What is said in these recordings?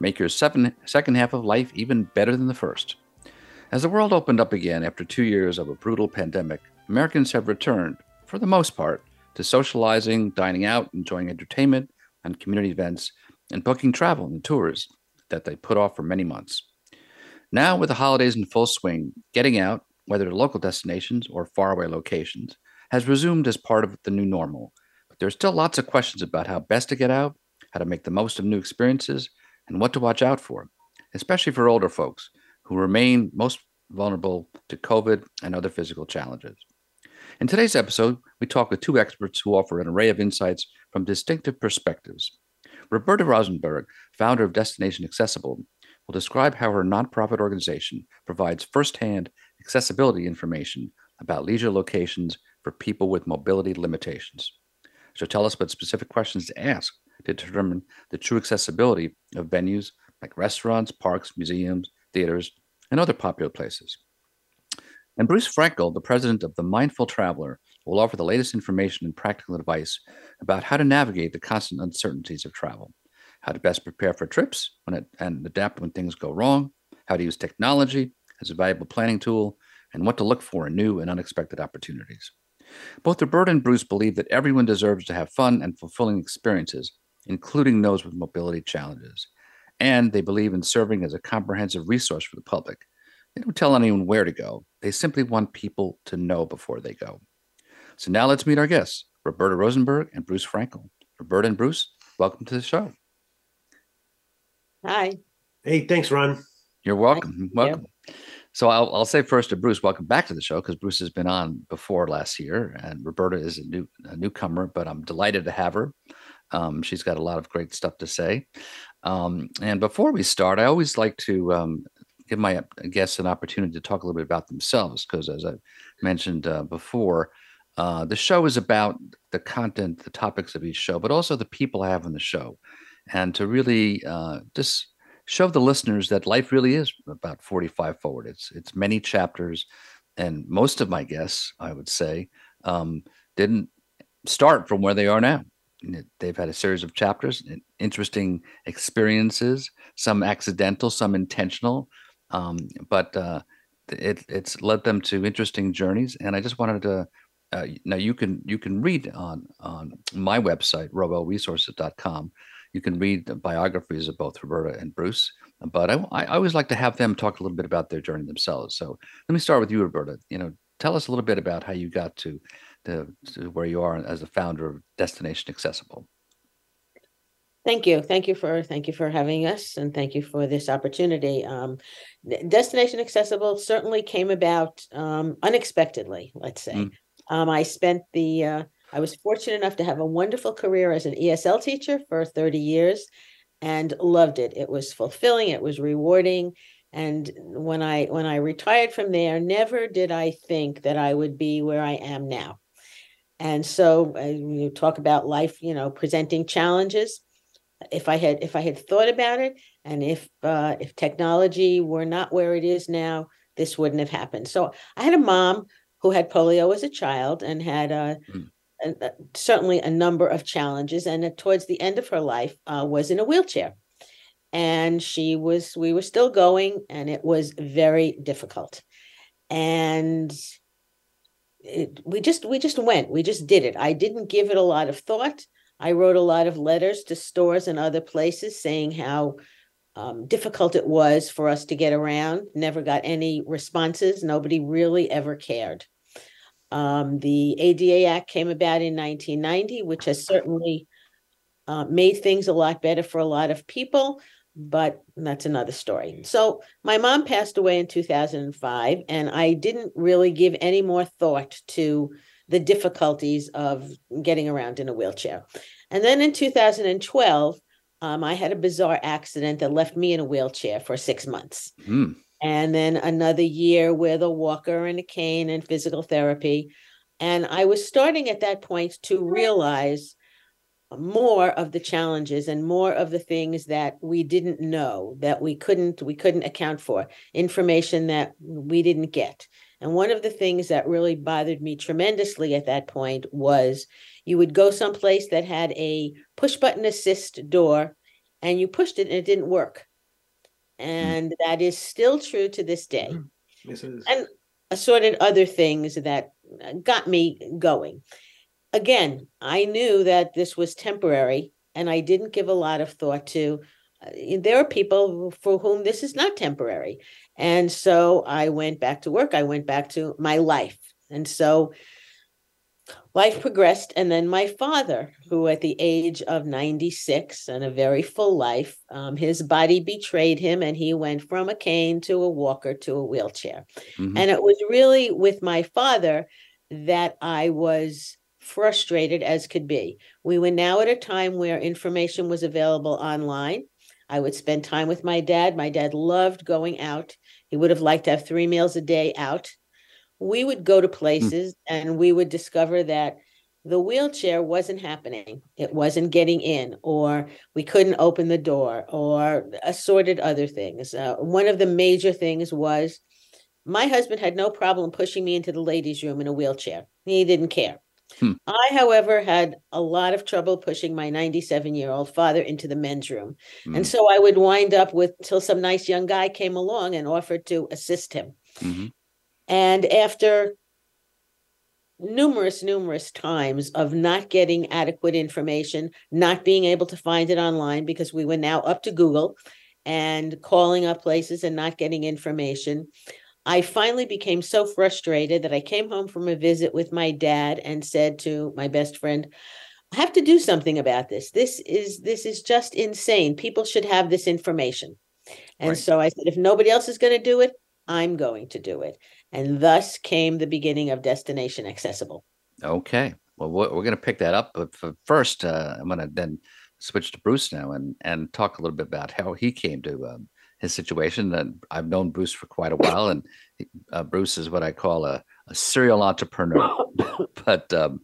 make your seven, second half of life even better than the first. As the world opened up again after two years of a brutal pandemic, Americans have returned, for the most part, to socializing, dining out, enjoying entertainment and community events, and booking travel and tours that they put off for many months. Now, with the holidays in full swing, getting out, whether to local destinations or faraway locations, has resumed as part of the new normal. But there are still lots of questions about how best to get out, how to make the most of new experiences, and what to watch out for, especially for older folks who remain most vulnerable to COVID and other physical challenges. In today's episode, we talk with two experts who offer an array of insights from distinctive perspectives. Roberta Rosenberg, founder of Destination Accessible, will describe how her nonprofit organization provides firsthand accessibility information about leisure locations for people with mobility limitations. She'll tell us what specific questions to ask to determine the true accessibility of venues like restaurants, parks, museums, theaters, and other popular places. And Bruce Frankel, the president of the Mindful Traveler, will offer the latest information and practical advice about how to navigate the constant uncertainties of travel, how to best prepare for trips it, and adapt when things go wrong, how to use technology as a valuable planning tool, and what to look for in new and unexpected opportunities. Both Roberta and Bruce believe that everyone deserves to have fun and fulfilling experiences, including those with mobility challenges and they believe in serving as a comprehensive resource for the public. They don't tell anyone where to go, they simply want people to know before they go. So now let's meet our guests, Roberta Rosenberg and Bruce Frankel. Roberta and Bruce, welcome to the show. Hi. Hey, thanks, Ron. You're welcome. welcome. So I'll, I'll say first to Bruce, welcome back to the show because Bruce has been on before last year, and Roberta is a new a newcomer, but I'm delighted to have her. Um, she's got a lot of great stuff to say. Um, and before we start, I always like to um, give my guests an opportunity to talk a little bit about themselves because, as I mentioned uh, before, uh, the show is about the content, the topics of each show, but also the people I have on the show, and to really uh, just show the listeners that life really is about 45 forward. It's it's many chapters, and most of my guests, I would say, um, didn't start from where they are now they've had a series of chapters, interesting experiences, some accidental, some intentional, um, but uh, it, it's led them to interesting journeys. And I just wanted to uh, now you can you can read on on my website roelresources.com. You can read the biographies of both Roberta and Bruce, but I, I always like to have them talk a little bit about their journey themselves. So let me start with you, Roberta. You know, tell us a little bit about how you got to to, to where you are as the founder of Destination Accessible. Thank you, thank you for thank you for having us, and thank you for this opportunity. Um, Destination Accessible certainly came about um, unexpectedly. Let's say mm. um, I spent the uh, I was fortunate enough to have a wonderful career as an ESL teacher for thirty years, and loved it. It was fulfilling. It was rewarding. And when I when I retired from there, never did I think that I would be where I am now. And so uh, you talk about life, you know, presenting challenges. If I had if I had thought about it, and if uh, if technology were not where it is now, this wouldn't have happened. So I had a mom who had polio as a child and had uh, mm. a, a, certainly a number of challenges, and towards the end of her life uh, was in a wheelchair. And she was, we were still going, and it was very difficult. And it, we just we just went. We just did it. I didn't give it a lot of thought. I wrote a lot of letters to stores and other places saying how um, difficult it was for us to get around. Never got any responses. Nobody really ever cared. Um, the ada act came about in 1990 which has certainly uh, made things a lot better for a lot of people but that's another story. So my mom passed away in 2005, and I didn't really give any more thought to the difficulties of getting around in a wheelchair. And then in 2012, um, I had a bizarre accident that left me in a wheelchair for six months. Mm. and then another year with a walker and a cane and physical therapy. And I was starting at that point to realize more of the challenges and more of the things that we didn't know that we couldn't we couldn't account for information that we didn't get and one of the things that really bothered me tremendously at that point was you would go someplace that had a push button assist door and you pushed it and it didn't work hmm. and mm. that is still true to this day mm. yes, it is. and assorted other things that got me going again, I knew that this was temporary and I didn't give a lot of thought to. Uh, there are people for whom this is not temporary. And so I went back to work. I went back to my life. And so life progressed. And then my father, who at the age of 96 and a very full life, um, his body betrayed him and he went from a cane to a walker to a wheelchair. Mm-hmm. And it was really with my father that I was frustrated as could be. We were now at a time where information was available online. I would spend time with my dad. My dad loved going out. He would have liked to have three meals a day out. We would go to hmm. places mm. and we would discover that the wheelchair wasn't happening. It wasn't getting in, or we couldn't open the door, or assorted other things. Uh, one of the major things was my husband had no problem pushing me into the ladies' room in a wheelchair. He didn't care. Hmm. I, however, had a lot of trouble pushing my 97 year old father into the men's room. Hmm. And so I would wind up with till some nice young guy came along and offered to assist him. Mm-hmm. And after numerous, numerous times of not getting adequate information, not being able to find it online because we were now up to Google and calling up places and not getting information. I finally became so frustrated that I came home from a visit with my dad and said to my best friend, I have to do something about this. This is this is just insane. People should have this information. And right. so I said, if nobody else is going to do it, I'm going to do it. And thus came the beginning of Destination Accessible. Okay. Well, we're going to pick that up. But first, uh, I'm going to then switch to Bruce now and and talk a little bit about how he came to um, his situation. And I've known Bruce for quite a while, and uh, Bruce is what I call a, a serial entrepreneur. but um,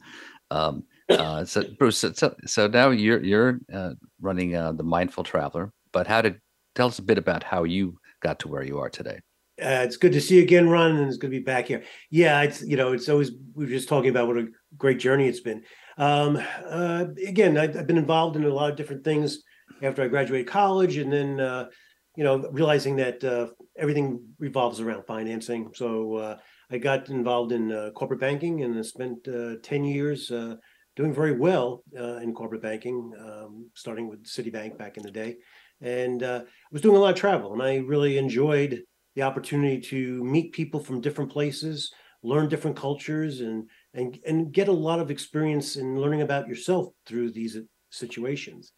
um, uh, so Bruce, so, so now you're you're uh, running uh, the Mindful Traveler. But how did tell us a bit about how you got to where you are today? Uh, it's good to see you again, Ron, and it's good to be back here. Yeah, it's you know, it's always we were just talking about what a great journey it's been. Um, uh, again, I've, I've, been involved in a lot of different things after I graduated college, and then uh, you know, realizing that uh, everything revolves around financing. So uh, I got involved in uh, corporate banking and spent uh, 10 years uh, doing very well uh, in corporate banking, um, starting with Citibank back in the day. And I was doing a lot of travel, and I really enjoyed the opportunity to meet people from different places, learn different cultures, and and and get a lot of experience in learning about yourself through these situations.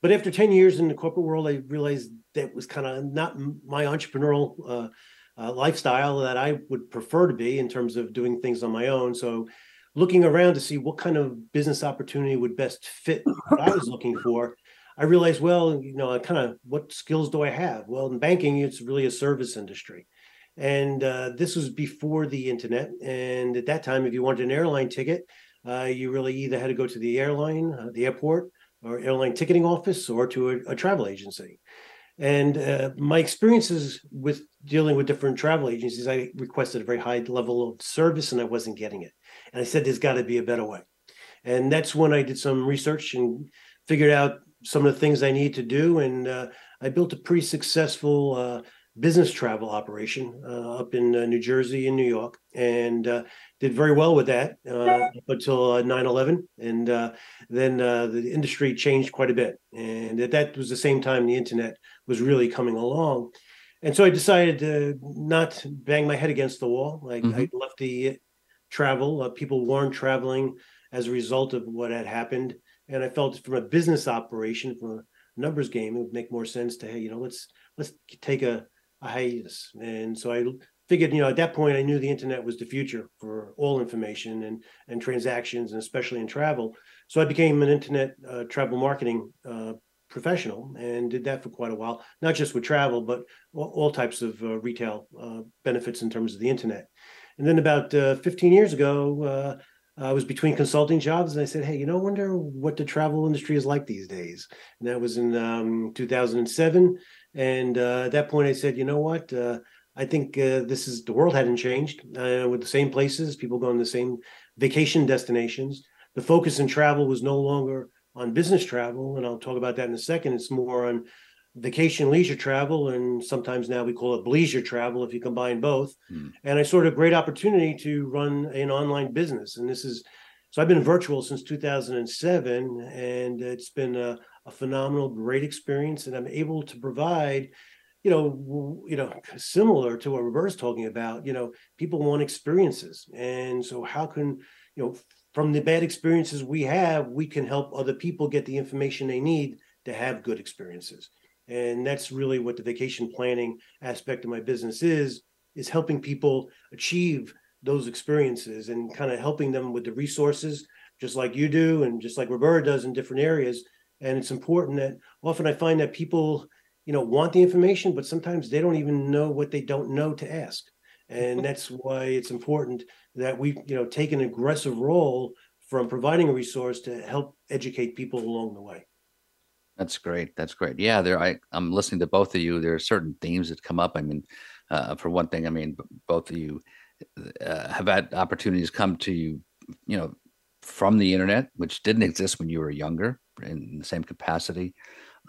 But after 10 years in the corporate world, I realized that was kind of not my entrepreneurial uh, uh, lifestyle that I would prefer to be in terms of doing things on my own. So, looking around to see what kind of business opportunity would best fit what I was looking for, I realized, well, you know, I kind of what skills do I have? Well, in banking, it's really a service industry. And uh, this was before the internet. And at that time, if you wanted an airline ticket, uh, you really either had to go to the airline, uh, the airport, or airline ticketing office or to a, a travel agency. And uh, my experiences with dealing with different travel agencies, I requested a very high level of service and I wasn't getting it. And I said, there's got to be a better way. And that's when I did some research and figured out some of the things I need to do. And uh, I built a pretty successful uh, business travel operation uh, up in uh, New Jersey and New York, and uh, did very well with that uh, up until 9/11, uh, and uh, then the industry changed quite a bit. And at that was the same time the internet was really coming along, and so I decided to not bang my head against the wall. Like mm-hmm. I left the travel. people weren't traveling as a result of what had happened, and I felt from a business operation, from a numbers game, it would make more sense to hey, you know, let's let's take a a hiatus. And so I figured, you know, at that point, I knew the internet was the future for all information and and transactions, and especially in travel. So I became an internet uh, travel marketing uh, professional and did that for quite a while, not just with travel, but all, all types of uh, retail uh, benefits in terms of the internet. And then about uh, 15 years ago, uh, I was between consulting jobs and I said, Hey, you know, I wonder what the travel industry is like these days. And that was in um, 2007. And at that point, I said, You know what? I think uh, this is the world hadn't changed uh, with the same places, people going to the same vacation destinations. The focus in travel was no longer on business travel, and I'll talk about that in a second. It's more on vacation leisure travel, and sometimes now we call it leisure travel if you combine both. Mm. And I saw a great opportunity to run an online business, and this is so I've been virtual since 2007, and it's been a, a phenomenal, great experience, and I'm able to provide you know, you know, similar to what Roberta's talking about, you know, people want experiences. And so how can, you know, from the bad experiences we have, we can help other people get the information they need to have good experiences. And that's really what the vacation planning aspect of my business is, is helping people achieve those experiences and kind of helping them with the resources, just like you do and just like Roberta does in different areas. And it's important that often I find that people you know want the information but sometimes they don't even know what they don't know to ask. And that's why it's important that we you know take an aggressive role from providing a resource to help educate people along the way. That's great. That's great. Yeah there i i'm listening to both of you. There are certain themes that come up. I mean uh, for one thing i mean both of you uh, have had opportunities come to you you know from the internet which didn't exist when you were younger in the same capacity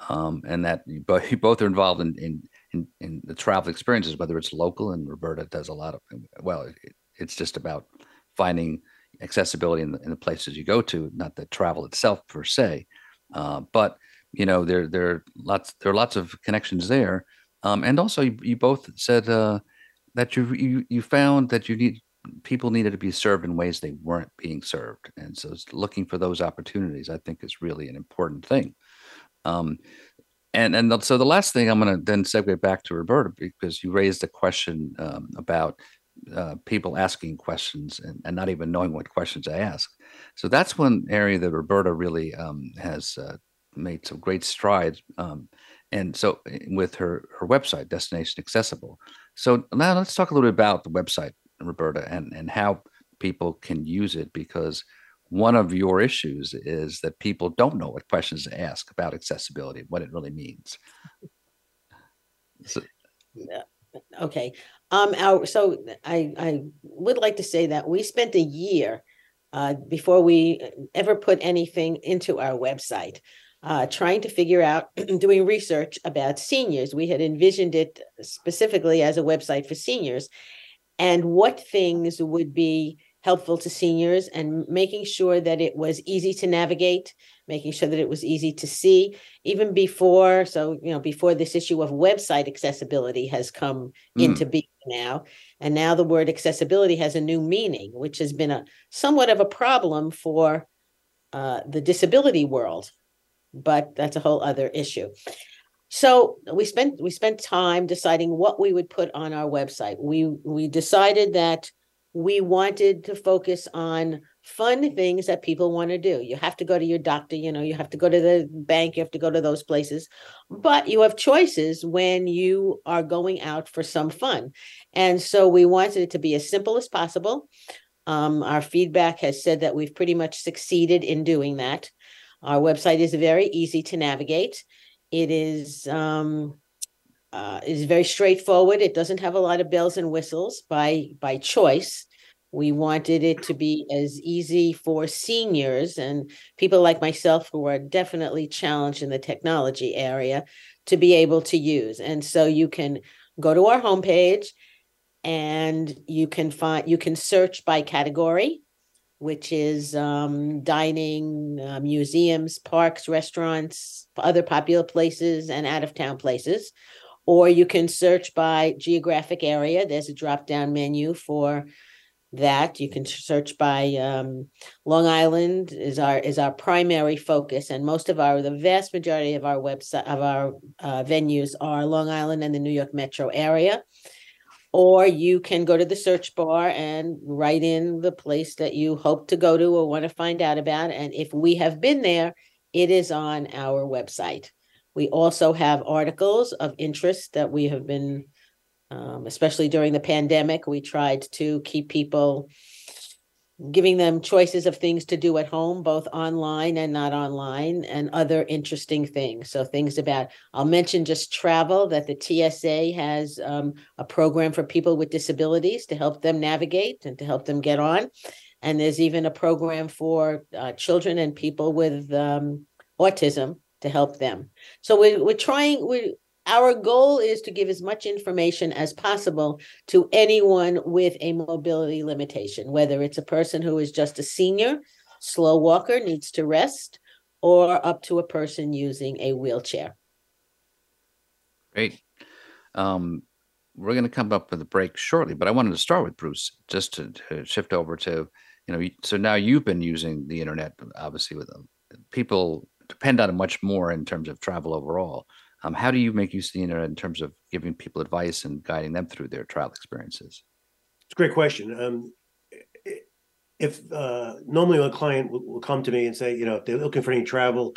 um, and that you both, you both are involved in, in, in in the travel experiences, whether it's local and Roberta does a lot of well, it, it's just about finding accessibility in the, in the places you go to, not the travel itself per se, uh, but you know there there are lots there are lots of connections there, um, and also you, you both said uh, that you, you you found that you need people needed to be served in ways they weren't being served, and so looking for those opportunities I think is really an important thing. Um, and and so the last thing I'm going to then segue back to Roberta because you raised a question um, about uh, people asking questions and, and, not even knowing what questions to ask. So that's one area that Roberta really um, has uh, made some great strides. Um, and so eh, with her her website, Destination Accessible. So now let's talk a little bit about the website, Roberta, and and how people can use it because one of your issues is that people don't know what questions to ask about accessibility, what it really means. So, okay. Um, our, so I, I would like to say that we spent a year uh, before we ever put anything into our website, uh, trying to figure out, doing research about seniors. We had envisioned it specifically as a website for seniors and what things would be helpful to seniors and making sure that it was easy to navigate making sure that it was easy to see even before so you know before this issue of website accessibility has come mm. into being now. And now the word accessibility has a new meaning which has been a somewhat of a problem for uh, the disability world. But that's a whole other issue. So we spent we spent time deciding what we would put on our website. We we decided that we wanted to focus on fun things that people want to do. You have to go to your doctor, you know, you have to go to the bank, you have to go to those places, but you have choices when you are going out for some fun. And so we wanted it to be as simple as possible. Um, our feedback has said that we've pretty much succeeded in doing that. Our website is very easy to navigate. It is um, uh, is very straightforward. It doesn't have a lot of bells and whistles by by choice. We wanted it to be as easy for seniors and people like myself who are definitely challenged in the technology area to be able to use. And so you can go to our homepage and you can find you can search by category which is um, dining, uh, museums, parks, restaurants, other popular places, and out of town places or you can search by geographic area. There's a drop down menu for that. You can search by um, Long Island is our is our primary focus, and most of our the vast majority of our website of our uh, venues are Long Island and the New York metro area. Or you can go to the search bar and write in the place that you hope to go to or want to find out about. And if we have been there, it is on our website. We also have articles of interest that we have been, um, especially during the pandemic, we tried to keep people giving them choices of things to do at home, both online and not online, and other interesting things. So, things about, I'll mention just travel that the TSA has um, a program for people with disabilities to help them navigate and to help them get on. And there's even a program for uh, children and people with um, autism to help them. So, we're, we're trying, we our goal is to give as much information as possible to anyone with a mobility limitation, whether it's a person who is just a senior, slow walker, needs to rest, or up to a person using a wheelchair. Great. Um, we're going to come up with a break shortly, but I wanted to start with Bruce just to, to shift over to, you know, so now you've been using the internet, obviously, with them. People depend on it much more in terms of travel overall. Um, how do you make use of the internet in terms of giving people advice and guiding them through their travel experiences? It's a great question. Um, if uh, normally a client will, will, come to me and say, you know, if they're looking for any travel,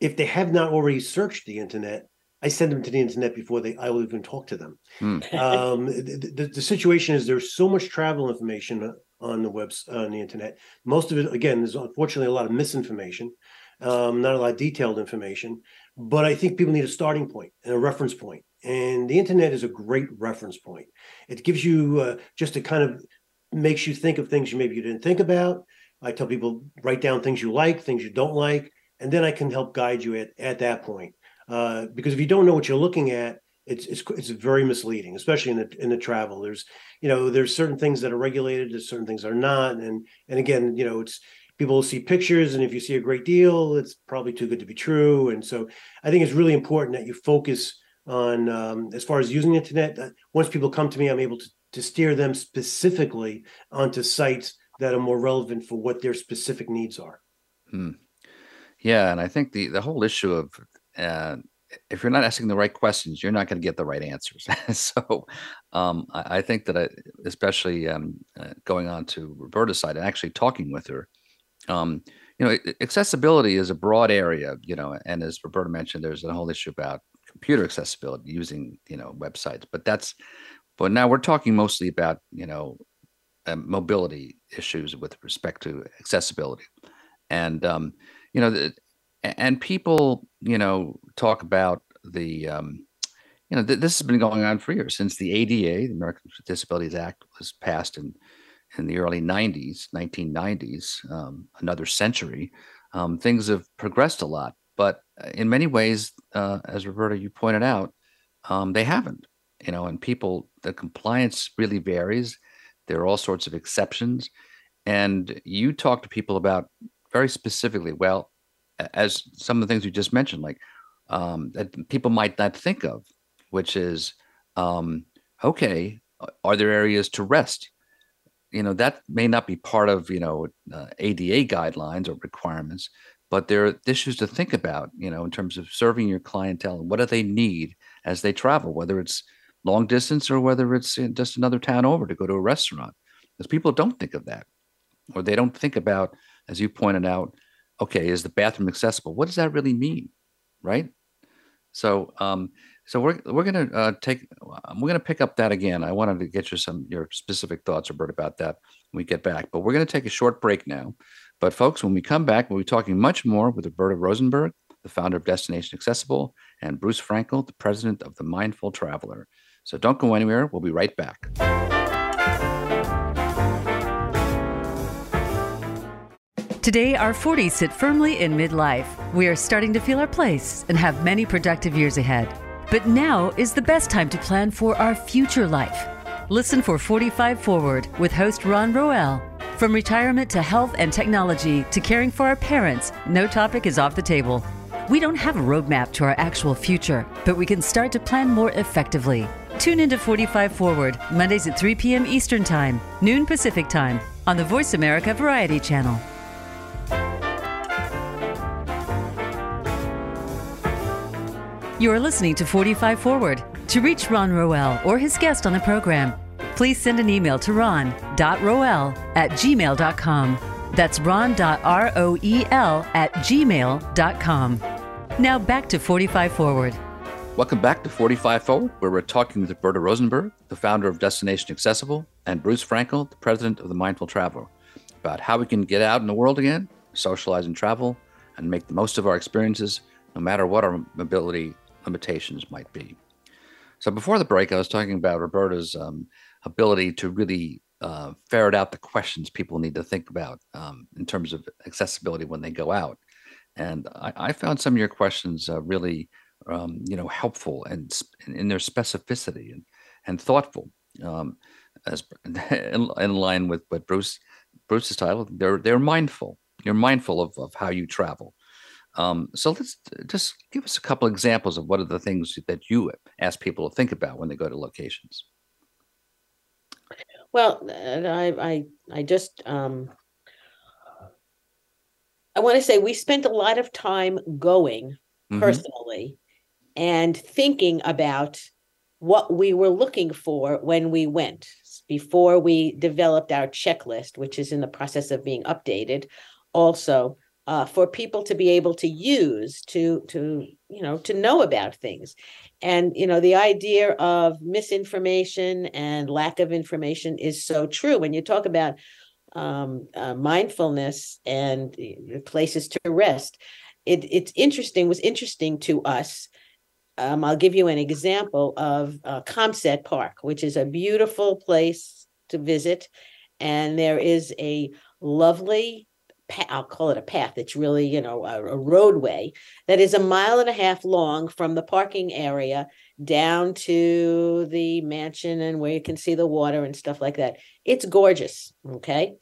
if they have not already searched the internet, I send them to the internet before they I will even talk to them. Hmm. Um, the, the, the, situation is there's so much travel information on the webs on the internet. Most of it, again, there's unfortunately a lot of misinformation, um, not a lot of detailed information. But I think people need a starting point and a reference point. And the internet is a great reference point. It gives you uh, just a kind of makes you think of things you maybe you didn't think about. I tell people write down things you like, things you don't like, and then I can help guide you at, at that point. Uh, because if you don't know what you're looking at, it's it's it's very misleading, especially in the in the travel. There's you know there's certain things that are regulated, there's certain things that are not, and and again you know it's people will see pictures and if you see a great deal it's probably too good to be true and so i think it's really important that you focus on um, as far as using the internet uh, once people come to me i'm able to, to steer them specifically onto sites that are more relevant for what their specific needs are hmm. yeah and i think the the whole issue of uh, if you're not asking the right questions, you're not going to get the right answers. so um, I, I, think that I, especially um, uh, going on to Roberta's side and actually talking with her, um, you know, accessibility is a broad area, you know, and as Roberta mentioned, there's a whole issue about computer accessibility using, you know, websites. But that's, but now we're talking mostly about, you know, um, mobility issues with respect to accessibility, and um, you know, the, and people, you know, talk about the, um, you know, th- this has been going on for years since the ADA, the Americans with Disabilities Act, was passed in in the early 90s, 1990s, um, another century, um, things have progressed a lot. But uh, in many ways, uh, as Roberta, you pointed out, um, they haven't. You know, and people, the compliance really varies. There are all sorts of exceptions. And you talk to people about very specifically, well, as some of the things you just mentioned, like um, that people might not think of, which is, um, okay, are there areas to rest? You know that may not be part of you know uh, ADA guidelines or requirements, but there are issues to think about. You know, in terms of serving your clientele what do they need as they travel, whether it's long distance or whether it's just another town over to go to a restaurant, because people don't think of that, or they don't think about, as you pointed out, okay, is the bathroom accessible? What does that really mean, right? So um, so we're we're gonna uh, take we're gonna pick up that again. I wanted to get you some your specific thoughts, Robert, about that when we get back. But we're gonna take a short break now. But folks, when we come back, we'll be talking much more with Roberta Rosenberg, the founder of Destination Accessible, and Bruce Frankel, the president of the Mindful Traveler. So don't go anywhere. We'll be right back. Today, our 40s sit firmly in midlife. We are starting to feel our place and have many productive years ahead. But now is the best time to plan for our future life. Listen for 45 Forward with host Ron Roel. From retirement to health and technology to caring for our parents, no topic is off the table. We don't have a roadmap to our actual future, but we can start to plan more effectively. Tune into 45 Forward, Mondays at 3 p.m. Eastern Time, noon Pacific Time, on the Voice America Variety Channel. You are listening to 45 Forward. To reach Ron Roel or his guest on the program, please send an email to ron.roel at gmail.com. That's ron.roel at gmail.com. Now back to 45 Forward. Welcome back to 45 Forward, where we're talking with Berta Rosenberg, the founder of Destination Accessible, and Bruce Frankel, the president of the Mindful Traveler, about how we can get out in the world again, socialize and travel, and make the most of our experiences, no matter what our mobility limitations might be. So before the break, I was talking about Roberta's um, ability to really uh, ferret out the questions people need to think about um, in terms of accessibility when they go out. And I, I found some of your questions uh, really um, you know, helpful and in their specificity and, and thoughtful. Um, as in, in, line with what Bruce Bruce's title, they're they're mindful. You're mindful of, of how you travel. Um, so let's just give us a couple examples of what are the things that you ask people to think about when they go to locations. Well, I I I just um, I want to say we spent a lot of time going mm-hmm. personally and thinking about what we were looking for when we went before we developed our checklist, which is in the process of being updated, also uh, for people to be able to use to to you know to know about things, and you know the idea of misinformation and lack of information is so true when you talk about um, uh, mindfulness and places to rest. It, it's interesting was interesting to us um, I'll give you an example of uh, Caumsett Park, which is a beautiful place to visit. And there is a lovely, I'll call it a path. It's really, you know, a, a roadway that is a mile and a half long from the parking area down to the mansion and where you can see the water and stuff like that. It's gorgeous. Okay.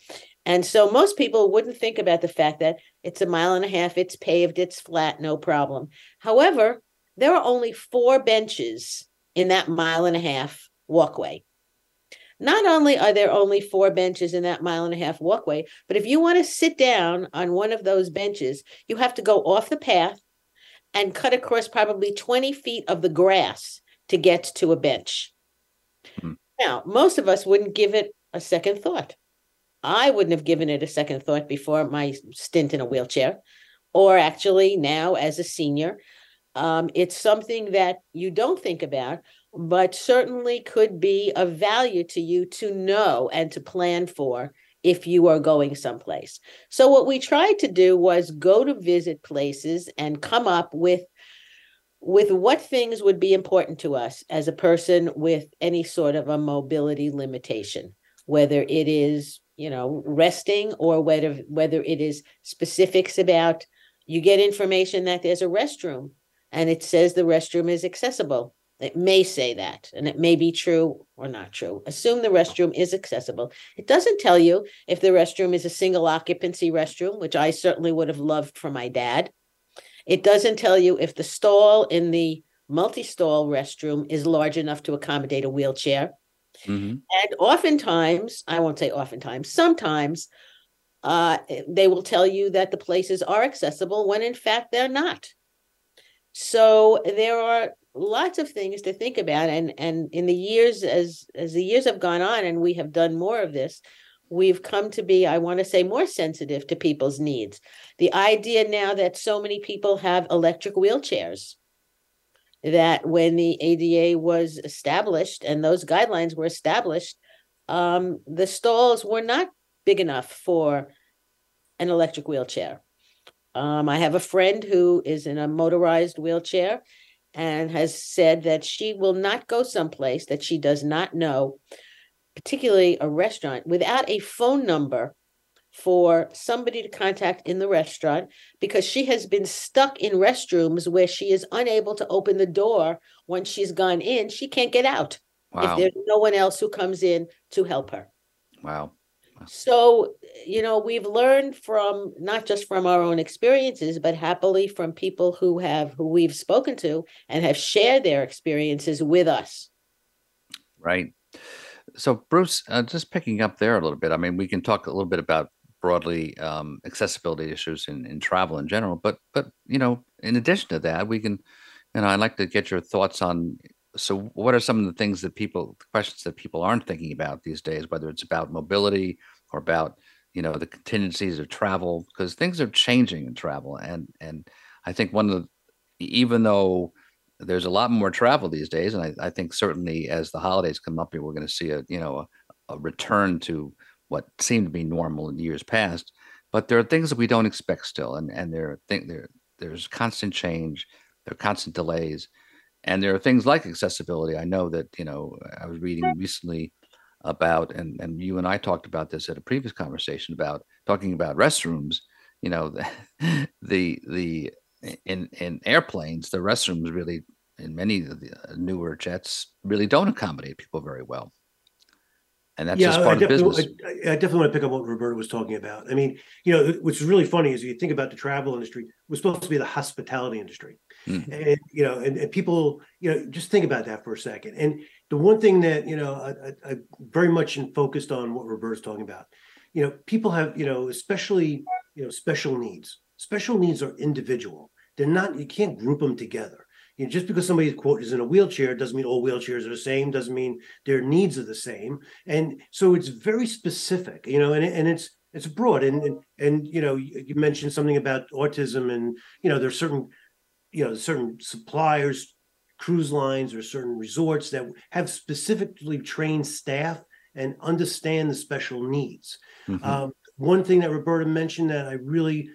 And so most people wouldn't think about the fact that it's a mile and a half, it's paved, it's flat, no problem. However, there are only four benches in that mile and a half walkway. Not only are there only four benches in that mile and a half walkway, but if you want to sit down on one of those benches, you have to go off the path and cut across probably 20 feet of the grass to get to a bench. Mm-hmm. Now, most of us wouldn't give it a second thought. I wouldn't have given it a second thought before my stint in a wheelchair, or actually now as a senior. Um, it's something that you don't think about, but certainly could be of value to you to know and to plan for if you are going someplace. So, what we tried to do was go to visit places and come up with with what things would be important to us as a person with any sort of a mobility limitation whether it is you know resting or whether whether it is specifics about you get information that there's a restroom and it says the restroom is accessible. It may say that, and it may be true or not true. Assume the restroom is accessible. It doesn't tell you if the restroom is a single occupancy restroom, which I certainly would have loved for my dad. It doesn't tell you if the stall in the multi stall restroom is large enough to accommodate a wheelchair. Mm-hmm. And oftentimes, I won't say oftentimes, sometimes uh, they will tell you that the places are accessible when in fact they're not. So there are lots of things to think about and and in the years as as the years have gone on and we have done more of this we've come to be i want to say more sensitive to people's needs. The idea now that so many people have electric wheelchairs that when the ada was established and those guidelines were established um, the stalls were not big enough for an electric wheelchair. Um, I have a friend who is in a motorized wheelchair and has said that she will not go someplace that she does not know, particularly a restaurant, without a phone number for somebody to contact in the restaurant because she has been stuck in restrooms where she is unable to open the door once she's gone in. She can't get out wow. if there's no one else who comes in to help her. Wow. So, you know, we've learned from not just from our own experiences, but happily from people who have who we've spoken to and have shared their experiences with us. Right. So, Bruce, uh, just picking up there a little bit. I mean, we can talk a little bit about broadly um, accessibility issues in, in travel in general, but but you know, in addition to that, we can, you know, I'd like to get your thoughts on so what are some of the things that people questions that people aren't thinking about these days whether it's about mobility or about you know the contingencies of travel because things are changing in travel and and i think one of the even though there's a lot more travel these days, and I, I think certainly as the holidays come up here, we're going to see a you know a, a return to what seemed to be normal in years past. But there are things that we don't expect still, and and there think there there's constant change, there are constant delays, and there are things like accessibility. I know that you know I was reading recently about, and and you and I talked about this at a previous conversation about talking about restrooms. You know, the the, the in in airplanes, the restrooms really in many of the uh, newer jets really don't accommodate people very well and that's yeah, just part I of business. I, I, definitely want to pick up what Roberta was talking about. I mean, you know, what's really funny is you think about the travel industry it was supposed to be the hospitality industry, mm-hmm. and you know, and, and, people, you know, just think about that for a second. And the one thing that you know, I, I very much focused on what Roberta's talking about. You know, people have, you know, especially you know, special needs. Special needs are individual. They're not. You can't group them together you know, just because somebody quote is in a wheelchair doesn't mean all wheelchairs are the same doesn't mean their needs are the same and so it's very specific you know and, and it's it's broad and, and and you know you mentioned something about autism and you know there's certain you know certain suppliers cruise lines or certain resorts that have specifically trained staff and understand the special needs mm-hmm. um, one thing that roberta mentioned that i really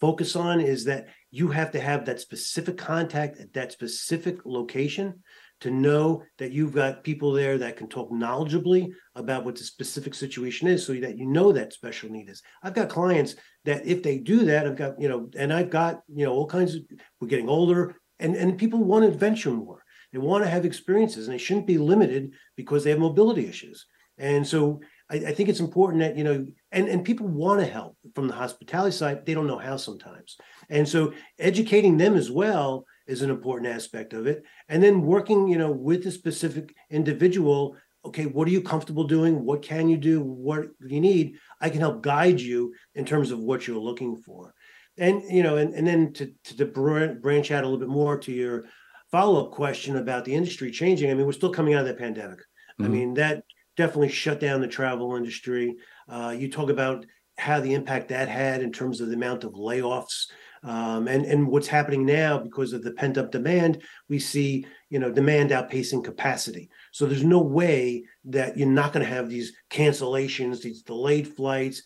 focus on is that you have to have that specific contact at that specific location to know that you've got people there that can talk knowledgeably about what the specific situation is so that you know that special need is. I've got clients that if they do that i've got you know and i've got you know all kinds of we're getting older and and people want to adventure more. They want to have experiences and they shouldn't be limited because they have mobility issues. And so I, I, think it's important that you know, and and people want to help. From the hospitality side. They don't know how sometimes, and so educating them as well is an important aspect of it. And then working, you know, with the specific individual. Okay, what are you comfortable doing? What can you do? What do you need? I can help guide you in terms of what you're looking for. And you know, and, and then to to branch out a little bit more to your follow up question about the industry changing. I mean, we're still coming out of the pandemic. Mm-hmm. I mean, that definitely shut down the travel industry. Uh, you talk about how the impact that had in terms of the amount of layoffs um, and and what's happening now because of the pent up demand. We see you know demand outpacing capacity. So there's no way that you're not going to have these cancellations, these delayed flights,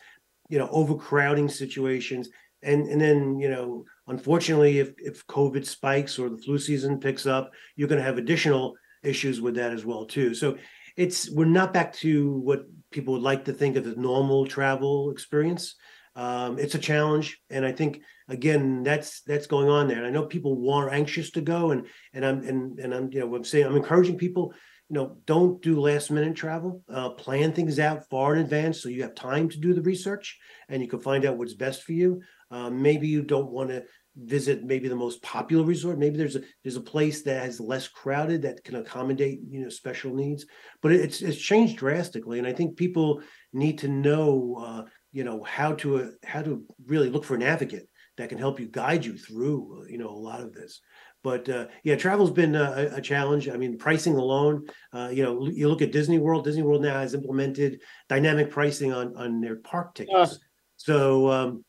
you know, overcrowding situations. And, and then you know unfortunately if, if covid spikes or the flu season picks up you're going to have additional issues with that as well too so it's we're not back to what people would like to think of as normal travel experience. Um, it's a challenge, and I think again that's that's going on there. And I know people want anxious to go, and and I'm and and I'm you know I'm saying I'm encouraging people. You know, don't do last minute travel. Uh, plan things out far in advance so you have time to do the research and you can find out what's best for you. Uh, maybe you don't want to visit maybe the most popular resort maybe there's a there's a place that has less crowded that can accommodate you know special needs but it's it's changed drastically and i think people need to know uh, you know how to uh, how to really look for an advocate that can help you guide you through uh, you know a lot of this. But uh, yeah travel's been a, a, challenge. I mean pricing alone uh, you know you look at disney world disney world now has implemented dynamic pricing on on their park tickets. So um,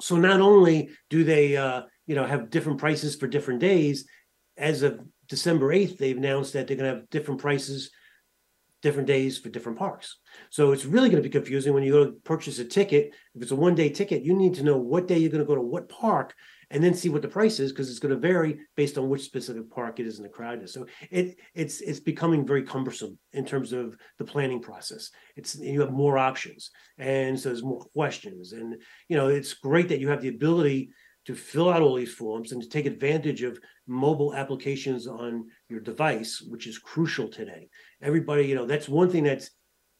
so not only do they uh, you know have different prices for different days, as of December 8th, they've announced that they're going to have different prices different days for different parks. So it's really going to be confusing when you go to purchase a ticket. If it's a one day ticket, you need to know what day you're going to go to what park and then see what the price is because it's going to vary based on which specific park it is in the crowd is. So it it's it's becoming very cumbersome in terms of the planning process. It's you have more options and so there's more questions and you know it's great that you have the ability to fill out all these forms and to take advantage of mobile applications on your device, which is crucial today. Everybody, you know, that's one thing that's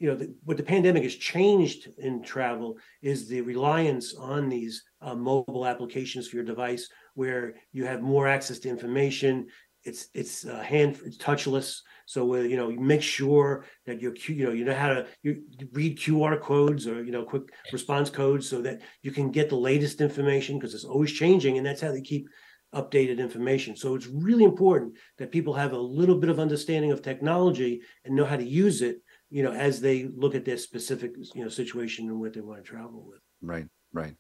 you know, the, what the pandemic has changed in travel is the reliance on these uh, mobile applications for your device, where you have more access to information. It's it's uh, hand it's touchless, so uh, you know you make sure that you're you know you know how to you read QR codes or you know quick response codes so that you can get the latest information because it's always changing, and that's how they keep updated information. So it's really important that people have a little bit of understanding of technology and know how to use it you know, as they look at their specific, you know, situation and what they want to travel with. Right, right.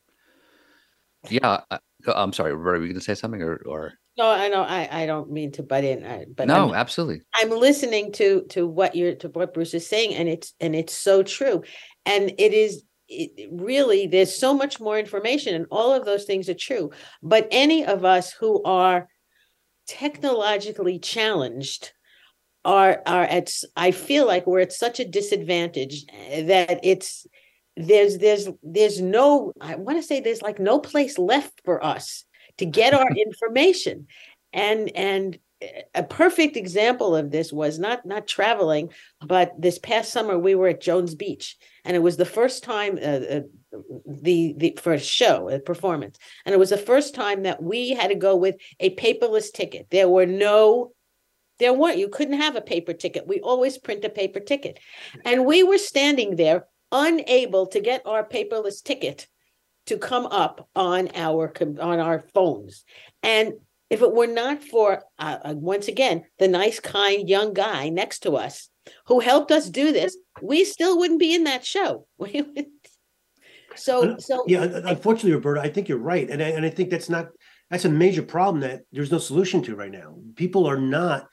Yeah, uh, oh, I, am sorry, Roberta, were you going to say something or, or? No, I know. I, I don't mean to butt in, but no, I'm, absolutely. I'm listening to to what you're to what Bruce is saying, and it's and it's so true, and it is it, really there's so much more information, and all of those things are true. But any of us who are technologically challenged are are at I feel like we're at such a disadvantage eh, that it's there's there's there's no I want to say there's like no place left for us to get our information and and eh, a perfect example of this was not not traveling but this past summer we were at Jones Beach and it was the first time uh, uh, the the a show a performance and it was the first time that we had to go with a paperless ticket there were no there weren't, you couldn't have a paper ticket. We always print a paper ticket. And we were standing there unable to get our paperless ticket to come up on our on our phones. And if it were not for uh, uh once again the nice kind young guy next to us who helped us do this, we still wouldn't be in that show. so uh, so yeah, unfortunately, Roberta, I think you're right, and I, and I think that's not that's a major problem that there's no solution to right now. People are not.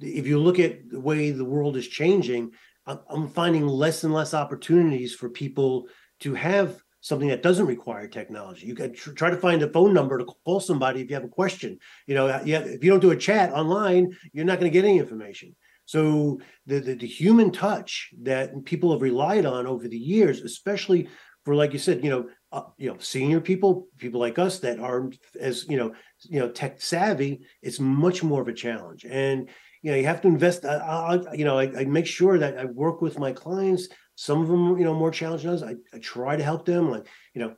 If you look at the way the world is changing, I'm finding less and less opportunities for people to have something that doesn't require technology. You can tr- try to find a phone number to call somebody if you have a question. You know, yeah, if you don't do a chat online, you're not going to get any information. So the, the, the human touch that people have relied on over the years, especially for like you said, you know, uh, you know, senior people, people like us that aren't as you know, you know, tech savvy, it's much more of a challenge. And you know, you have to invest. I, I you know, I, I, make sure that I work with my clients. Some of them, you know, more challenging others. I, I try to help them. Like, you know,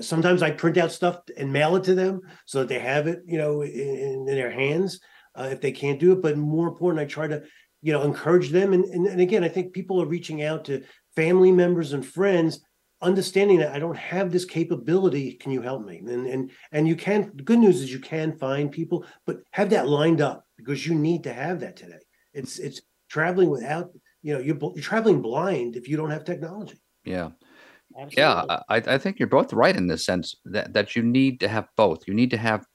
sometimes I print out stuff and mail it to them so that they have it, you know, in, in their hands uh, if they can't do it. But more important, I try to, you know, encourage them. And, and and again, I think people are reaching out to family members and friends understanding that I don't have this capability, can you help me? And and and you can. The good news is you can find people, but have that lined up because you need to have that today. It's it's traveling without you know you're, you're traveling blind if you don't have technology. Yeah. Absolutely. Yeah, I, I think you're both right in the sense that, that you need to have both. You need to have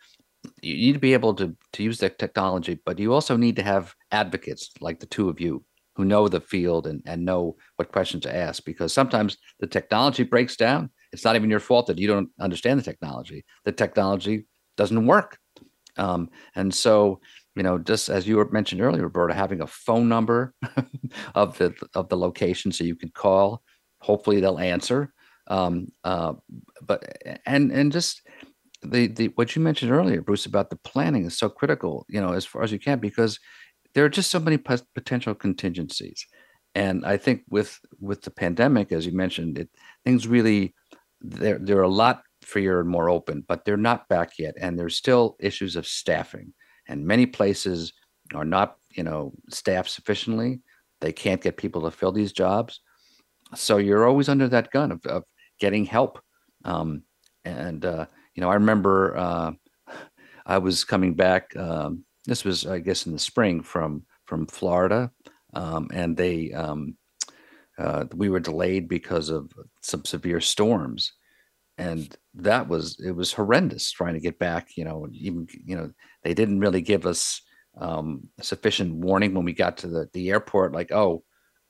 you need to be able to to use the technology, but you also need to have advocates like the two of you who know the field and, and know what questions to ask because sometimes the technology breaks down. It's not even your fault that you don't understand the technology. The technology doesn't work. Um, and so, you know, just as you mentioned earlier, Roberta, having a phone number of the of the location so you can call, hopefully they'll answer. Um, uh, but and and just the the what you mentioned earlier, Bruce, about the planning is so critical. You know, as far as you can because there are just so many potential contingencies. And i think with with the pandemic as you mentioned it things really they're they're a lot freer and more open but they're not back yet and there's still issues of staffing. And many places are not you know staffed sufficiently. They can't get people to fill these jobs. So you're always under that gun of, of getting help. Um, and uh, you know i remember uh, i was coming back um, this was, I guess, in the spring from from Florida, um, and they um, uh, we were delayed because of some severe storms, and that was it was horrendous trying to get back. You know, even you know they didn't really give us um, sufficient warning when we got to the the airport. Like, oh,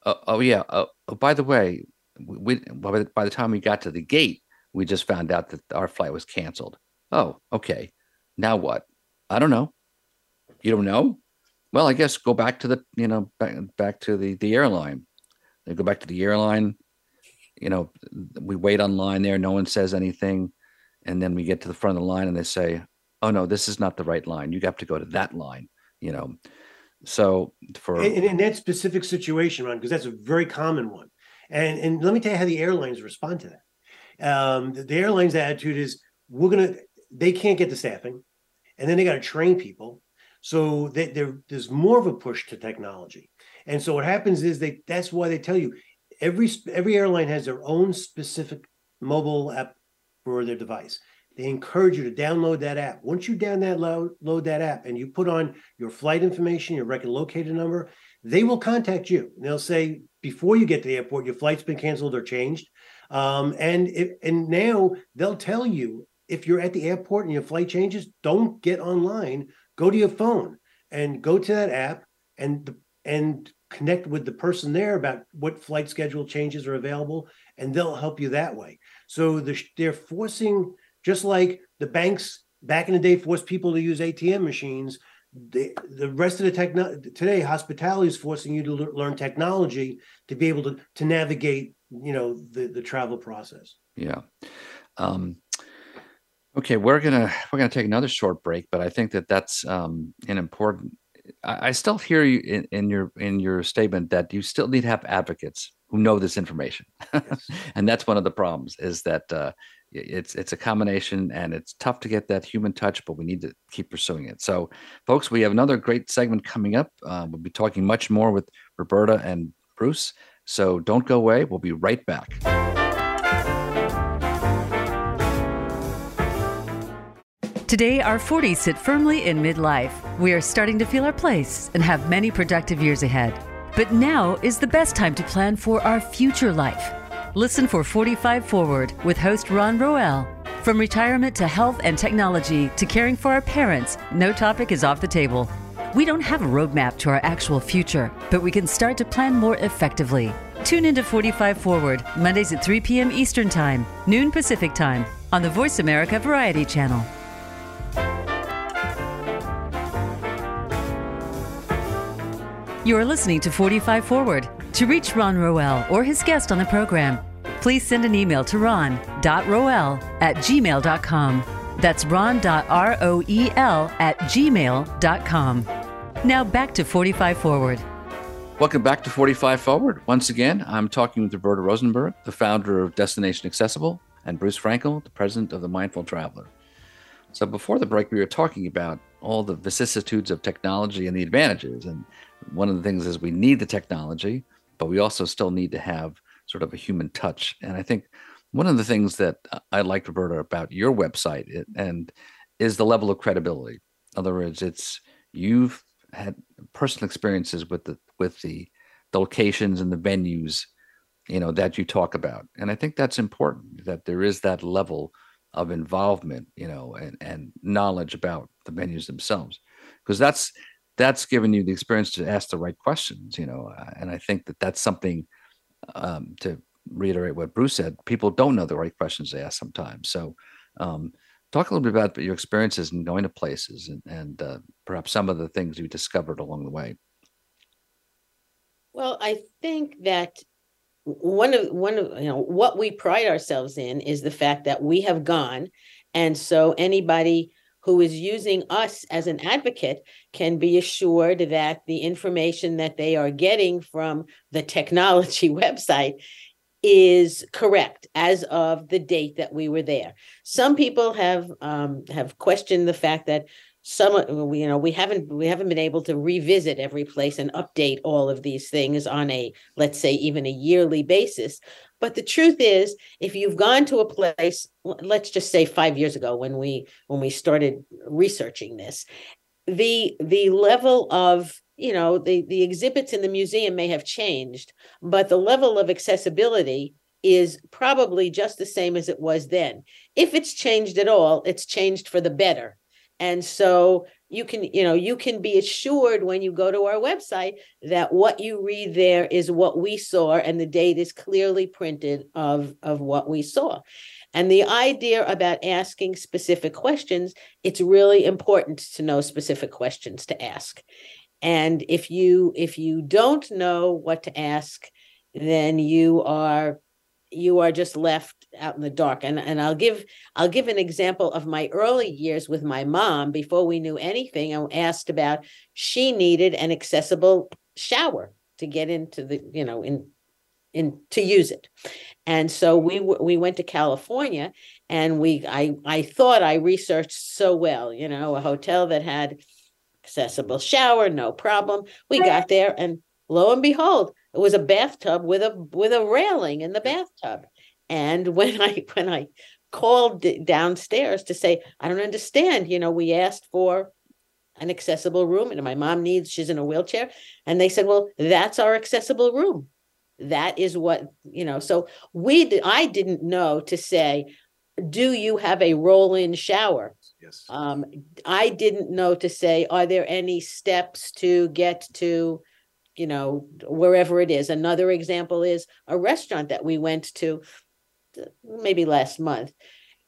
uh, oh yeah, uh, oh, by the way, we by the time we got to the gate, we just found out that our flight was canceled. Oh, okay. Now what? I don't know. You don't know? Well, I guess go back to the, you know, back, back to the, the airline. They go back to the airline. You know, we wait online there. No one says anything. And then we get to the front of the line and they say, oh, no, this is not the right line. You have to go to that line, you know. So for. In, in that specific situation, Ron, because that's a very common one. And, and let me tell you how the airlines respond to that. Um, the, airline's attitude is we're to, they can't get the staffing and then they got to train people so they, there's more of a push to technology. And so what happens is they that's why they tell you every every airline has their own specific mobile app for their device. They encourage you to download that app. Once you down that load, load that app and you put on your flight information, your record locator number, they will contact you. And they'll say before you get to the airport, your flight's been canceled or changed. Um, and if, and now they'll tell you if you're at the airport and your flight changes, don't get online. Go to your phone and go to that app and and connect with the person there about what flight schedule changes are available and they'll help you that way. So the, they're forcing just like the banks back in the day forced people to use atm machines the, the rest of the technology today hospitality is forcing you to learn technology to be able to to navigate you know the the travel process yeah um okay we're gonna we're gonna take another short break but i think that that's um an important I, I still hear you in, in your in your statement that you still need to have advocates who know this information, yes. and that's one of the problems. Is that uh, it's it's a combination, and it's tough to get that human touch, but we need to keep pursuing it. So, folks, we have another great segment coming up. Uh, we'll be talking much more with Roberta and Bruce. So don't go away. We'll be right back. Today, our 40s sit firmly in midlife. We are starting to feel our place and have many productive years ahead. But now is the best time to plan for our future life. Listen for 45 Forward with host Ron Roel. From retirement to health and technology to caring for our parents, no topic is off the table. We don't have a roadmap to our actual future, but we can start to plan more effectively. Tune into 45 Forward, Mondays at 3 p.m. Eastern Time, noon Pacific Time, on the Voice America Variety Channel. You are listening to 45 Forward. To reach Ron Roel or his guest on the program, please send an email to ron.roel at gmail.com. That's ron.roel at gmail.com. Now back to 45 Forward. Welcome back to 45 Forward. Once again, I'm talking with Roberta Rosenberg, the founder of Destination Accessible, and Bruce Frankel, the president of the Mindful Traveler. So before the break, we were talking about all the vicissitudes of technology and the advantages. And one of the things is we need the technology, but we also still need to have sort of a human touch. And I think one of the things that I liked, Roberta, about your website and is the level of credibility. In other words, it's you've had personal experiences with the with the, the locations and the venues, you know, that you talk about. And I think that's important that there is that level of involvement, you know, and, and knowledge about the venues themselves, because that's that's given you the experience to ask the right questions, you know. Uh, and I think that that's something um, to reiterate what Bruce said. People don't know the right questions to ask sometimes. So, um, talk a little bit about your experiences in going to places and, and uh, perhaps some of the things you discovered along the way. Well, I think that one of one of you know what we pride ourselves in is the fact that we have gone, and so anybody who is using us as an advocate can be assured that the information that they are getting from the technology website is correct as of the date that we were there. Some people have um, have questioned the fact that some you know we haven't we haven't been able to revisit every place and update all of these things on a let's say even a yearly basis but the truth is, if you've gone to a place, let's just say five years ago when we when we started researching this, the the level of you know the the exhibits in the museum may have changed, but the level of accessibility is probably just the same as it was then. If it's changed at all, it's changed for the better. And so you can you know you can be assured when you go to our website that what you read there is what we saw and the date is clearly printed of of what we saw and the idea about asking specific questions it's really important to know specific questions to ask. And if you if you don't know what to ask then you are you are just left out in the dark. And and I'll give I'll give an example of my early years with my mom. Before we knew anything I asked about she needed an accessible shower to get into the you know in in to use it. And so we we went to California and we I I thought I researched so well you know a hotel that had accessible shower no problem. We got there and lo and behold it was a bathtub with a with a railing in the bathtub. And when I when I called downstairs to say, I don't understand, you know, we asked for an accessible room and my mom needs she's in a wheelchair and they said well that's our accessible room that is what you know so we i didn't know to say do you have a roll in shower Yes. Um, I didn't know to say, are there any steps to get to, you know, wherever it is? Another example is a restaurant that we went to maybe last month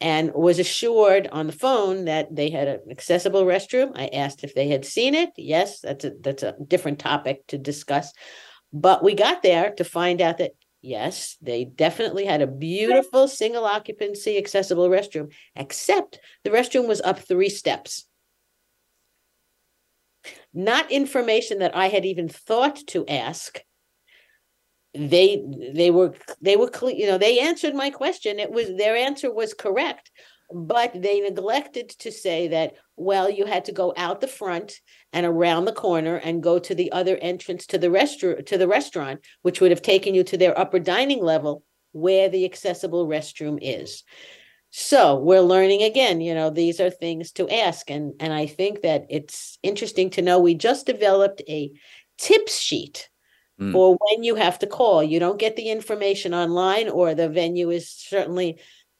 and was assured on the phone that they had an accessible restroom. I asked if they had seen it. Yes, that's a that's a different topic to discuss. But we got there to find out that yes, they definitely had a beautiful single occupancy accessible restroom, except the restroom was up three steps. Not information that I had even thought to ask. They they were they were clear you know they answered my question. It was their answer was correct but they neglected to say that well you had to go out the front and around the corner and go to the other entrance to the restaurant to the restaurant which would have taken you to their upper dining level where the accessible restroom is so we're learning again you know these are things to ask and and i think that it's interesting to know we just developed a tips sheet mm. for when you have to call. You don't get the information online, or the venue is certainly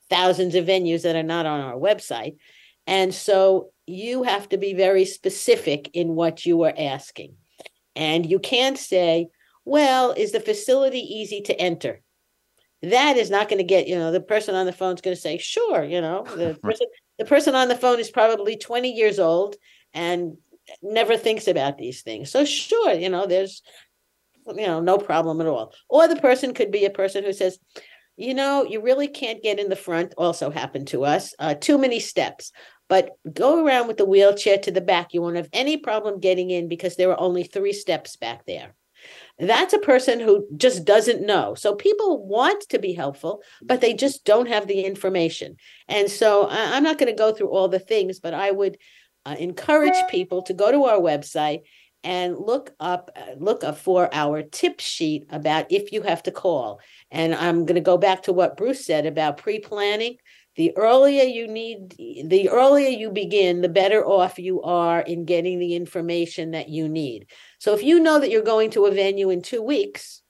thousands of venues that are not on our website. And so you have to be very specific in what you are asking. And you can't say, well, is the facility easy to enter? That is not going to get, you know, the person on the phone is going to say, sure, you know, the person, the person on the phone is probably 20 years old and never thinks about these things. So sure, you know, there's you know, no problem at all. Or the person could be a person who says, you know, you really can't get in the front, also happened to us, uh, too many steps. But go around with the wheelchair to the back. You won't have any problem getting in because there are only three steps back there. That's a person who just doesn't know. So people want to be helpful, but they just don't have the information. And so I'm not going to go through all the things, but I would uh, encourage people to go to our website and look up look up for our tip sheet about if you have to call. And i'm going to go back to what bruce said about pre-planning. The earlier you need the earlier you begin the better off you are in getting the information that you need. So if you know that you're going to a venue in two weeks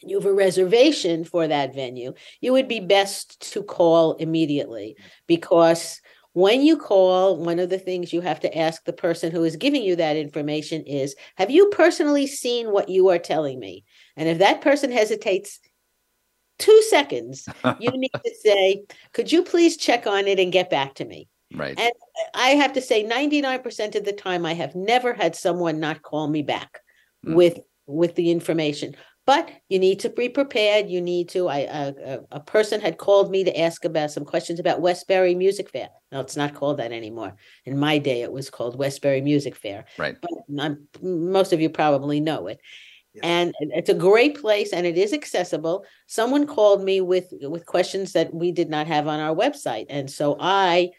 and you have a reservation for that venue you would be best to call immediately. Mm-hmm. Because when you call, one of the things you have to ask the person who is giving you that information is Have you personally seen what you are telling me? And if that person hesitates two seconds, you need to say, Could you please check on it and get back to me? Right. And I have to say, 99% of the time, I have never had someone not call me back mm. with with the information but you need to be prepared. You need to. I a, a person had called me to ask about some questions about Westbury Music Fair. No, it's not called that anymore. In my day, it was called Westbury Music Fair. Right. But I'm, most of you probably know it. And it's a great place and it is accessible. Someone called me with with questions that we did not have on our website. And so I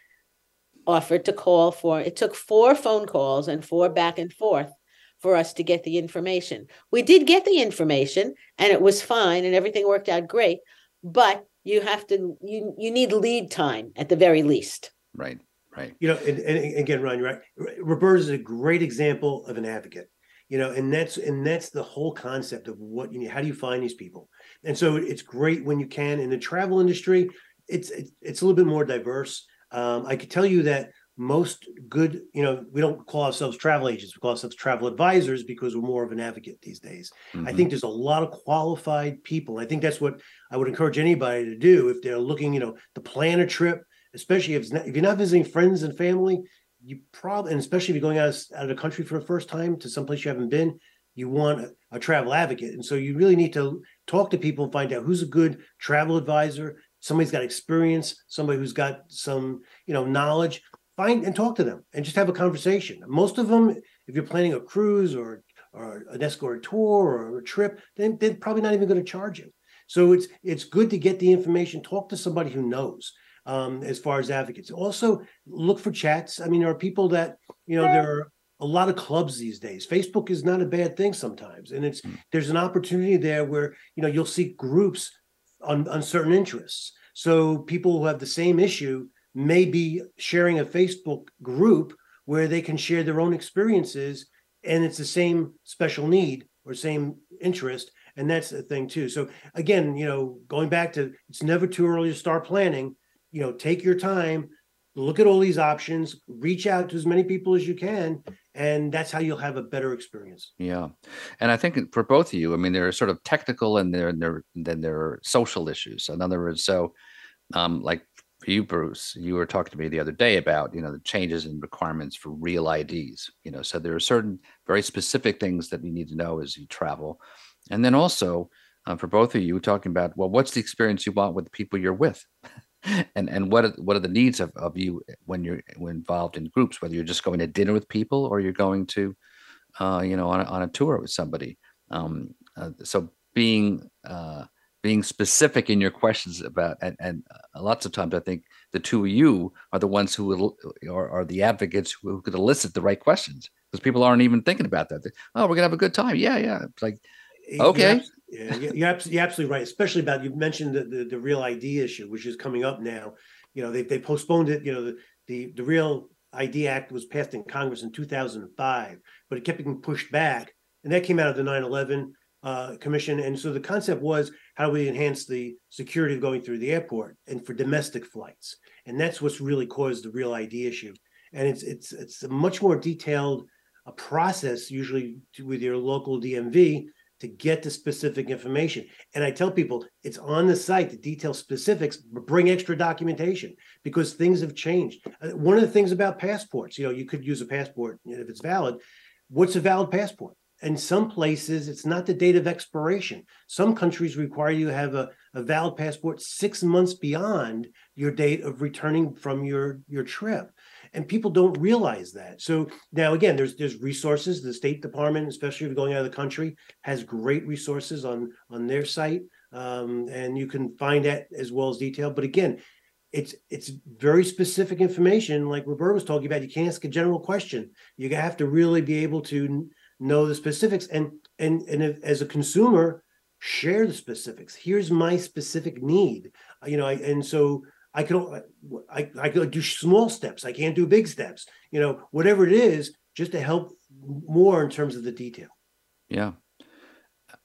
offered to call for it took four phone calls and four back and forth for us to get the information. We did get the information and it was fine and everything worked out great, but you have to you you need lead time at the very least. Right. Right. You know, and, and again, Ron, you're right. Roberta is a great example of an advocate. You know, and that's and that's the whole concept of what you need. How do you find these people? And so it's great when you can. In the travel industry, it's it's, it's a little bit more diverse. Um, I could tell you that most good, you know, we don't call ourselves travel agents, we call ourselves travel advisors because we're more of an advocate these days. Mm-hmm. I think there's a lot of qualified people. I think that's what I would encourage anybody to do if they're looking, you know, to plan a trip, especially if, not, if you're not visiting friends and family, you probably, and especially if you're going out of, out of the country for the first time to someplace you haven't been, you want a, a travel advocate. And so you really need to talk to people and find out who's a good travel advisor, somebody's got experience, somebody who's got some, you know, knowledge find and talk to them and just have a conversation. Most of them, if you're planning a cruise or or an escort tour or a trip, then they're probably not even going to charge you. So it's it's good to get the information, talk to somebody who knows. Um, as far as advocates, also look for chats. I mean, there are people that you know there are a lot of clubs these days. Facebook is not a bad thing sometimes, and it's hmm. there's an opportunity there where you know you'll see groups on, on certain interests. So people who have the same issue may be sharing a Facebook group where they can share their own experiences and it's the same special need or same interest and that's the thing too so again you know going back to it's never too early to start planning you know take your time look at all these options, reach out to as many people as you can, and that's how you'll have a better experience. Yeah, and I think for both of you, I mean, there are sort of technical and there there then there are social issues. In other words, so um, like you, Bruce, you were talking to me the other day about you know the changes in requirements for real IDs. You know, so there are certain very specific things that you need to know as you travel, and then also uh, for both of you, talking about well, what's the experience you want with the people you're with. and and what are, what are the needs of, of you when you're involved in groups whether you're just going to dinner with people or you're going to uh, you know on a, on a tour with somebody um, uh, so being uh, being specific in your questions about and, and uh, lots of times i think the two of you are the ones who will are, are the advocates who, could elicit the right questions because people aren't even thinking about that oh we're gonna have a good time yeah yeah it's like okay yeah, you're, absolutely, you're absolutely right. Especially about you mentioned the, the, the real ID issue, which is coming up now. You know, they they postponed it. You know, the the, the real ID Act was passed in Congress in 2005, but it kept being pushed back, and that came out of the 9/11 uh, Commission. And so the concept was how do we enhance the security of going through the airport and for domestic flights, and that's what's really caused the real ID issue. And it's it's it's a much more detailed a process usually to, with your local DMV to get the specific information. And I tell people it's on the site, the detail specifics, but bring extra documentation because things have changed. Uh, one of the things about passports, you know, you could use a passport if it's valid. What's a valid passport? In some places, it's not the date of expiration. Some countries require you to have a, a valid passport six months beyond your date of returning from your, your trip and people don't realize that. So now again, there's there's resources. The State Department, especially if you're going out of the country, has great resources on on their site, um, and you can find that as well as detail. But again, it's it's very specific information. Like Roberta was talking about, you can't ask a general question. You have to really be able to know the specifics, and and and if, as a consumer, share the specifics. Here's my specific need. You know, I, and so I can I, I could do small steps. I can't do big steps. You know, whatever it is, just to help more in terms of the detail. Yeah,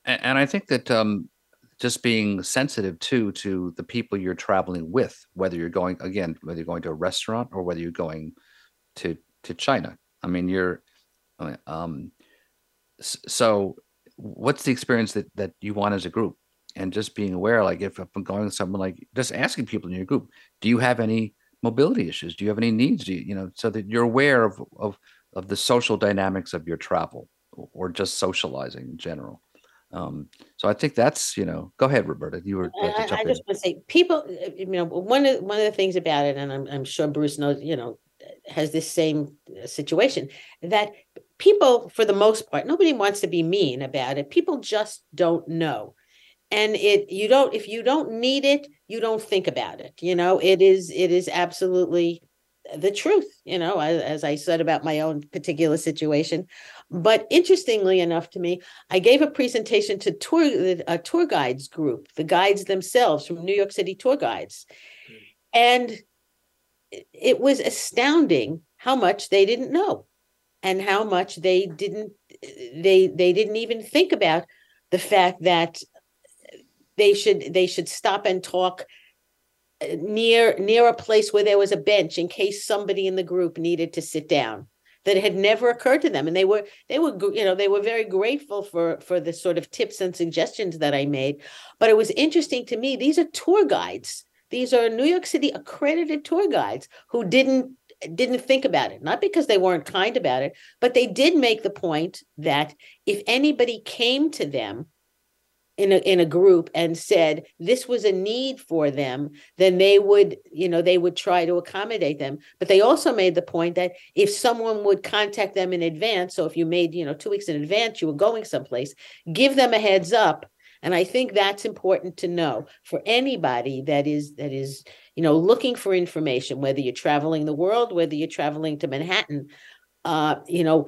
and, and I think that um, just being sensitive too to the people you're traveling with, whether you're going again, whether you're going to a restaurant or whether you're going to to China. I mean, you're um, so what's the experience that that you want as a group and just being aware like if i'm going with someone like just asking people in your group do you have any mobility issues do you have any needs do you, you know so that you're aware of of of the social dynamics of your travel or just socializing in general um, so I think that's you know. Go ahead, Roberta. You were. I, I, just want to say, people. You know, one of one of the things about it, and I'm I'm sure Bruce knows. You know, has this same situation that people, for the most part, nobody wants to be mean about it. People just don't know. And it you don't if you don't need it you don't think about it you know? It is it is absolutely the truth you know as, as, i said about my own particular situation. But interestingly enough to me i gave a presentation to tour a tour guides group the guides themselves from new york city tour guides. Hmm. And it was astounding how much they didn't know and how much they didn't they they didn't even think about the fact that they should they should stop and talk uh, near near a place where there was a bench in case somebody in the group needed to sit down that had never occurred to them. And they were they were you know they were very grateful for for the sort of tips and suggestions that i made. But it was interesting to me these are tour guides. These are new york city accredited tour guides who didn't didn't think about it not because they weren't kind about it but they did make the point that if anybody came to them in a in a group and said this was a need for them then they would you know they would try to accommodate them. But they also made the point that if someone would contact them in advance so if you made you know 2 weeks in advance you were going someplace give them a heads up. And i think that's important to know for anybody that is that is you know looking for information whether you're traveling the world whether you're traveling to manhattan uh you know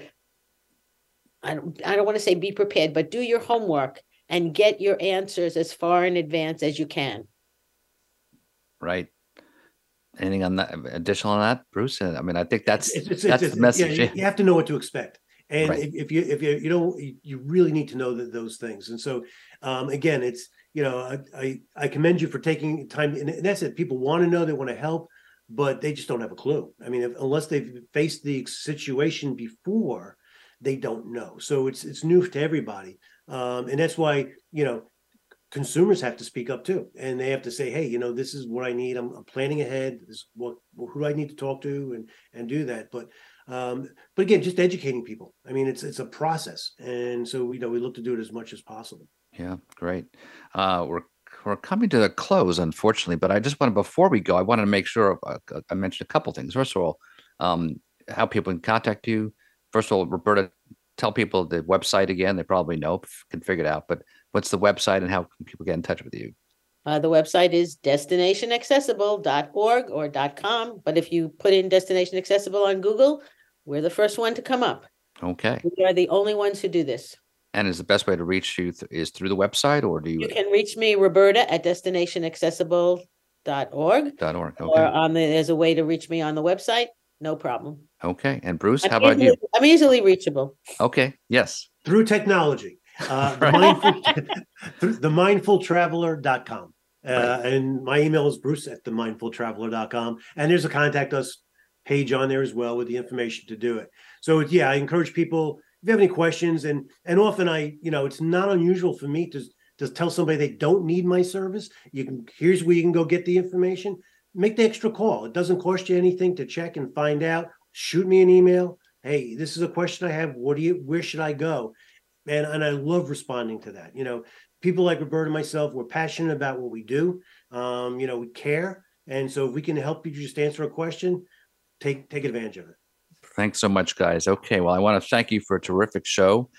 I don't, I don't want to say be prepared, but do your homework and get your answers as far in advance as you can. Right. Anything on that additional on that, Bruce? I mean, I think that's it's, it's, that's it's, the message. Yeah, you have to know what to expect. And right. if, if, you if you you know you really need to know that those things. And so um, again, it's you know I, I, I commend you for taking time, and that's it. People want to know, they want to help. but they just don't have a clue. I mean, if, unless they've faced the situation before, they don't know. So it's it's new to everybody, um, and that's why you know consumers have to speak up too, and they have to say, hey, you know, this is what I need. I'm, I'm planning ahead. This what who do I need to talk to, and and do that. But um, but again, just educating people. I mean, it's it's a process, and so you know we look to do it as much as possible. Yeah, great. Uh, we're we're coming to the close, unfortunately, but I just wanted before we go, I wanted to make sure uh, I mentioned a couple things. First of all, um, how people can contact you. First of all, Roberta, tell people the website again. They probably know, can figure it out. But what's the website and how can people get in touch with you? Uh, the website is destinationaccessible.org or .com. But if you put in Destination Accessible on Google, we're the first one to come up. Okay. We are the only ones who do this. And is the best way to reach you th- is through the website or do you? You can reach me, Roberta, at destinationaccessible.org. Dot org. Or Okay. on the, there's a way to reach me on the website. No problem. Okay. And Bruce, I'm how about you? I'm easily reachable. Okay. Yes. Through technology, uh, the, Right. mindful, through the mindfultraveler.com. Uh, and my email is bruce at the mindfultraveler.com. And there's a contact us page on there as well with the information to do it. So yeah, I encourage people if you have any questions and and often I, you know, it's not unusual for me to to tell somebody they don't need my service. You can here's where you can go get the information. Make the extra call. It doesn't cost you anything to check and find out. Shoot me an email. Hey, this is a question I have. What do you where should I go? And and I love responding to that. You know, people like Roberta and myself, we're passionate about what we do. Um, you know, we care. And so if we can help you just answer a question, take take advantage of it. Thanks so much, guys. Okay. Well, I want to thank you for a terrific show.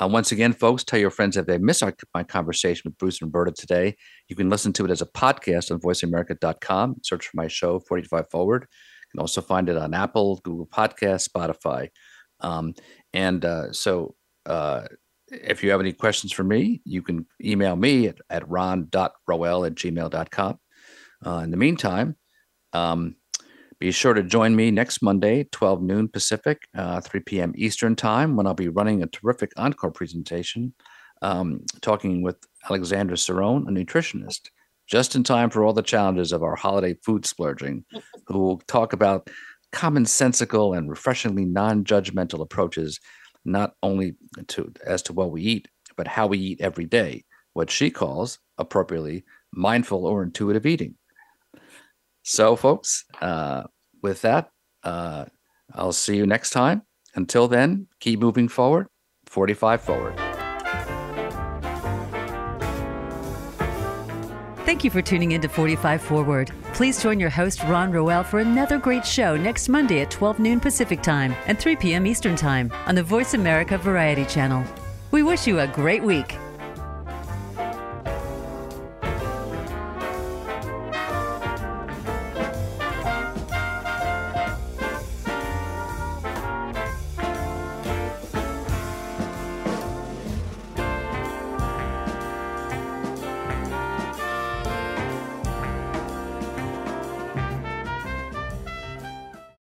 Uh, once again, folks, tell your friends if they missed our, my conversation with Bruce and Roberta today, you can listen to it as a podcast on voiceamerica.com. Search for my show, 45 Forward. You can also find it on Apple, Google Podcasts, Spotify. Um, and uh, so uh, if you have any questions for me, you can email me at, at ron.roel at gmail.com. Uh, in the meantime, um, be sure to join me next Monday, 12 noon Pacific, uh, 3 p.m. Eastern Time, when I'll be running a terrific encore presentation, um, talking with Alexandra Cerrone, a nutritionist, just in time for all the challenges of our holiday food splurging, who will talk about commonsensical and refreshingly non-judgmental approaches, not only to as to what we eat, but how we eat every day, what she calls appropriately mindful or intuitive eating. So, folks, uh, with that, uh, I'll see you next time. Until then, keep moving forward, 45 forward. Thank you for tuning in to 45 Forward. Please join your host, Ron Roel, for another great show next Monday at 12 noon Pacific Time and 3 p.m. Eastern Time on the Voice America Variety Channel. We wish you a great week.